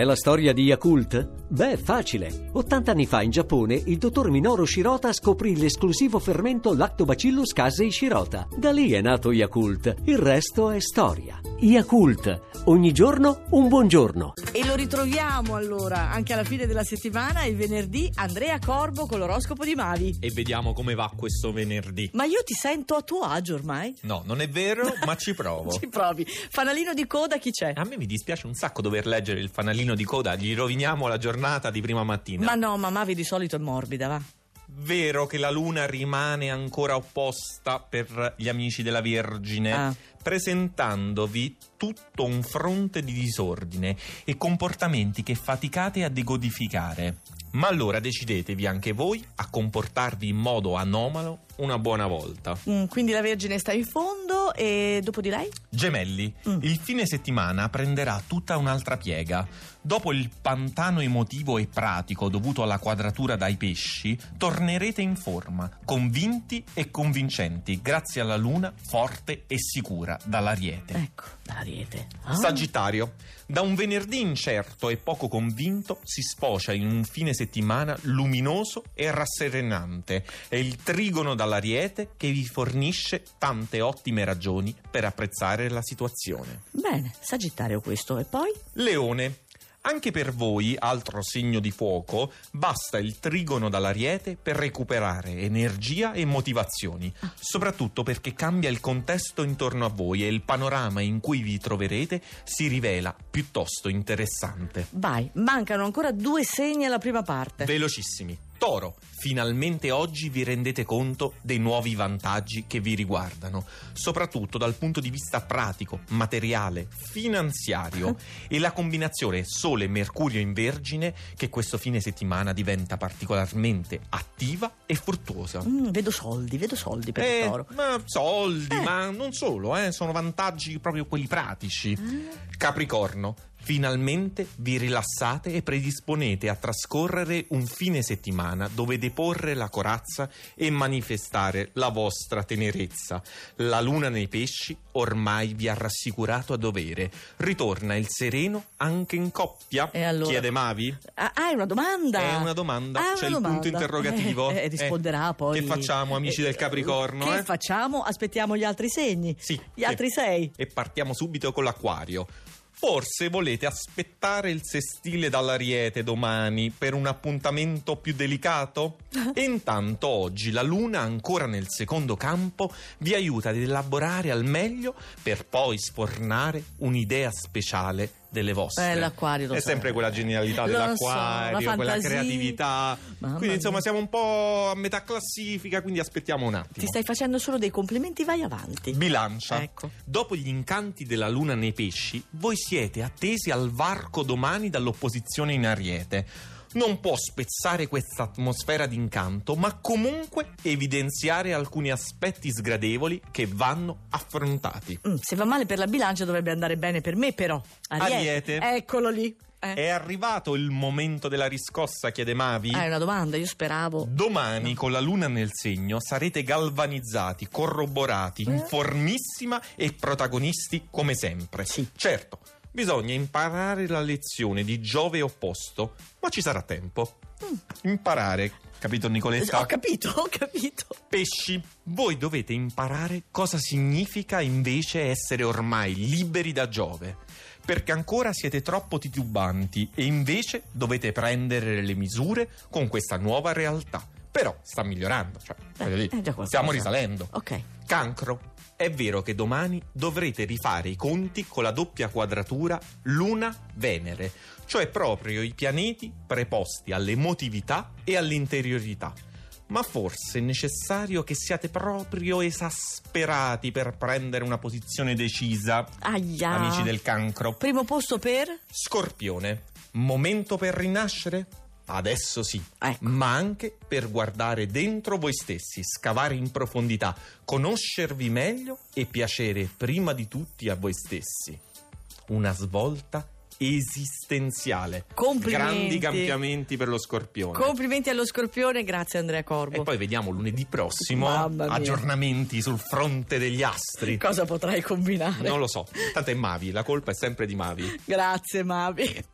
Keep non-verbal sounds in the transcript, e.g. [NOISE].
È la storia di Yakult? Beh, facile. 80 anni fa in Giappone il dottor Minoru Shirota scoprì l'esclusivo fermento Lactobacillus casei Shirota. Da lì è nato Yakult. Il resto è storia. Yakult. Ogni giorno un buongiorno. E lo ritroviamo allora anche alla fine della settimana, il venerdì, Andrea Corbo con l'oroscopo di Mavi. E vediamo come va questo venerdì. Ma io ti sento a tuo agio ormai. No, non è vero, ma ci provo. [LAUGHS] Ci provi. Fanalino di coda chi c'è? A me mi dispiace un sacco dover leggere il fanalino di coda, gli roviniamo la giornata di prima mattina. Ma no, ma Mavi di solito è morbida, va. Vero che la luna rimane ancora opposta per gli amici della Vergine, Ah. presentandovi tutto un fronte di disordine e comportamenti che faticate a decodificare. Ma allora decidetevi anche voi a comportarvi in modo anomalo una buona volta. Mm, quindi la Vergine sta in fondo e dopo di lei? Gemelli, Mm. il fine settimana prenderà tutta un'altra piega. Dopo il pantano emotivo e pratico dovuto alla quadratura dai pesci, tornerete in forma, convinti e convincenti, grazie alla luna forte e sicura dall'ariete. Ecco, dall'ariete. Ah. Sagittario, da un venerdì incerto e poco convinto si sfocia in un fine settimana luminoso e rasserenante. È il trigono dall'ariete che vi fornisce tante ottime ragioni per apprezzare la situazione. Bene, Sagittario questo. E poi? Leone. Anche per voi, altro segno di fuoco, basta il trigono dall'ariete per recuperare energia e motivazioni, soprattutto perché cambia il contesto intorno a voi e il panorama in cui vi troverete si rivela piuttosto interessante. Vai, mancano ancora due segni alla prima parte. Velocissimi. Toro, finalmente oggi vi rendete conto dei nuovi vantaggi che vi riguardano, soprattutto dal punto di vista pratico, materiale, finanziario [LAUGHS] e la combinazione Sole-Mercurio in Vergine che questo fine settimana diventa particolarmente attiva e fruttuosa. Mm, vedo soldi, vedo soldi per il Eh, toro. ma soldi, Eh. ma non solo, eh, sono vantaggi proprio quelli pratici. Capricorno, finalmente vi rilassate e predisponete a trascorrere un fine settimana dove deporre la corazza e manifestare la vostra tenerezza. La luna nei pesci ormai vi ha rassicurato a dovere. Ritorna il sereno anche in coppia? E allora? Chiede Mavi? Ah, è una domanda. È una domanda, Ah, c'è una il punto interrogativo. Eh, eh, risponderà Eh, poi. Che facciamo, amici del Capricorno? Che eh? facciamo? Aspettiamo gli altri segni. Sì. Gli altri sei. E partiamo subito con l'acquario. Forse volete aspettare il sestile dall'ariete domani per un appuntamento più delicato? E [LAUGHS] intanto oggi la luna, ancora nel secondo campo, vi aiuta ad elaborare al meglio per poi sfornare un'idea speciale delle vostre. Eh, l'acquario lo È so. sempre quella genialità so, dell'acquario, la quella creatività. Mamma quindi insomma mia. siamo un po' a metà classifica, quindi aspettiamo un attimo. Ti stai facendo solo dei complimenti, vai avanti. Bilancia. Ecco. Dopo gli incanti della luna nei pesci, voi siete attesi al varco domani dall'opposizione in ariete. Non può spezzare questa atmosfera d'incanto, ma comunque evidenziare alcuni aspetti sgradevoli che vanno affrontati. Mm, se va male per la bilancia dovrebbe andare bene per me, però. Ariete. Eccolo lì. Eh. È arrivato il momento della riscossa, chiede Mavi? Ah, è una domanda, io speravo. Domani, con la luna nel segno, sarete galvanizzati, corroborati, in formissima e protagonisti come sempre. Sì. Certo, bisogna imparare la lezione di Giove opposto, ma ci sarà tempo. Imparare, capito Nicoletta? Ho capito, ho capito. Pesci, voi dovete imparare cosa significa invece essere ormai liberi da Giove. Perché ancora siete troppo titubanti e invece dovete prendere le misure con questa nuova realtà. Però sta migliorando, cioè, voglio dire, stiamo risalendo. Ok. Cancro. È vero che domani dovrete rifare i conti con la doppia quadratura Luna-Venere, cioè proprio i pianeti preposti all'emotività e all'interiorità. Ma forse è necessario che siate proprio esasperati per prendere una posizione decisa, Aia. amici del cancro. Primo posto per? Scorpione, momento per rinascere? Adesso sì, Ecco. ma anche per guardare dentro voi stessi, scavare in profondità, conoscervi meglio e piacere prima di tutti a voi stessi. Una svolta esistenziale. Complimenti. Grandi cambiamenti per lo scorpione. Complimenti allo scorpione, grazie Andrea Corbo. e poi vediamo lunedì prossimo aggiornamenti sul fronte degli astri. Cosa potrai combinare? Non lo so, tanto è Mavi, la colpa è sempre di Mavi. Grazie Mavi.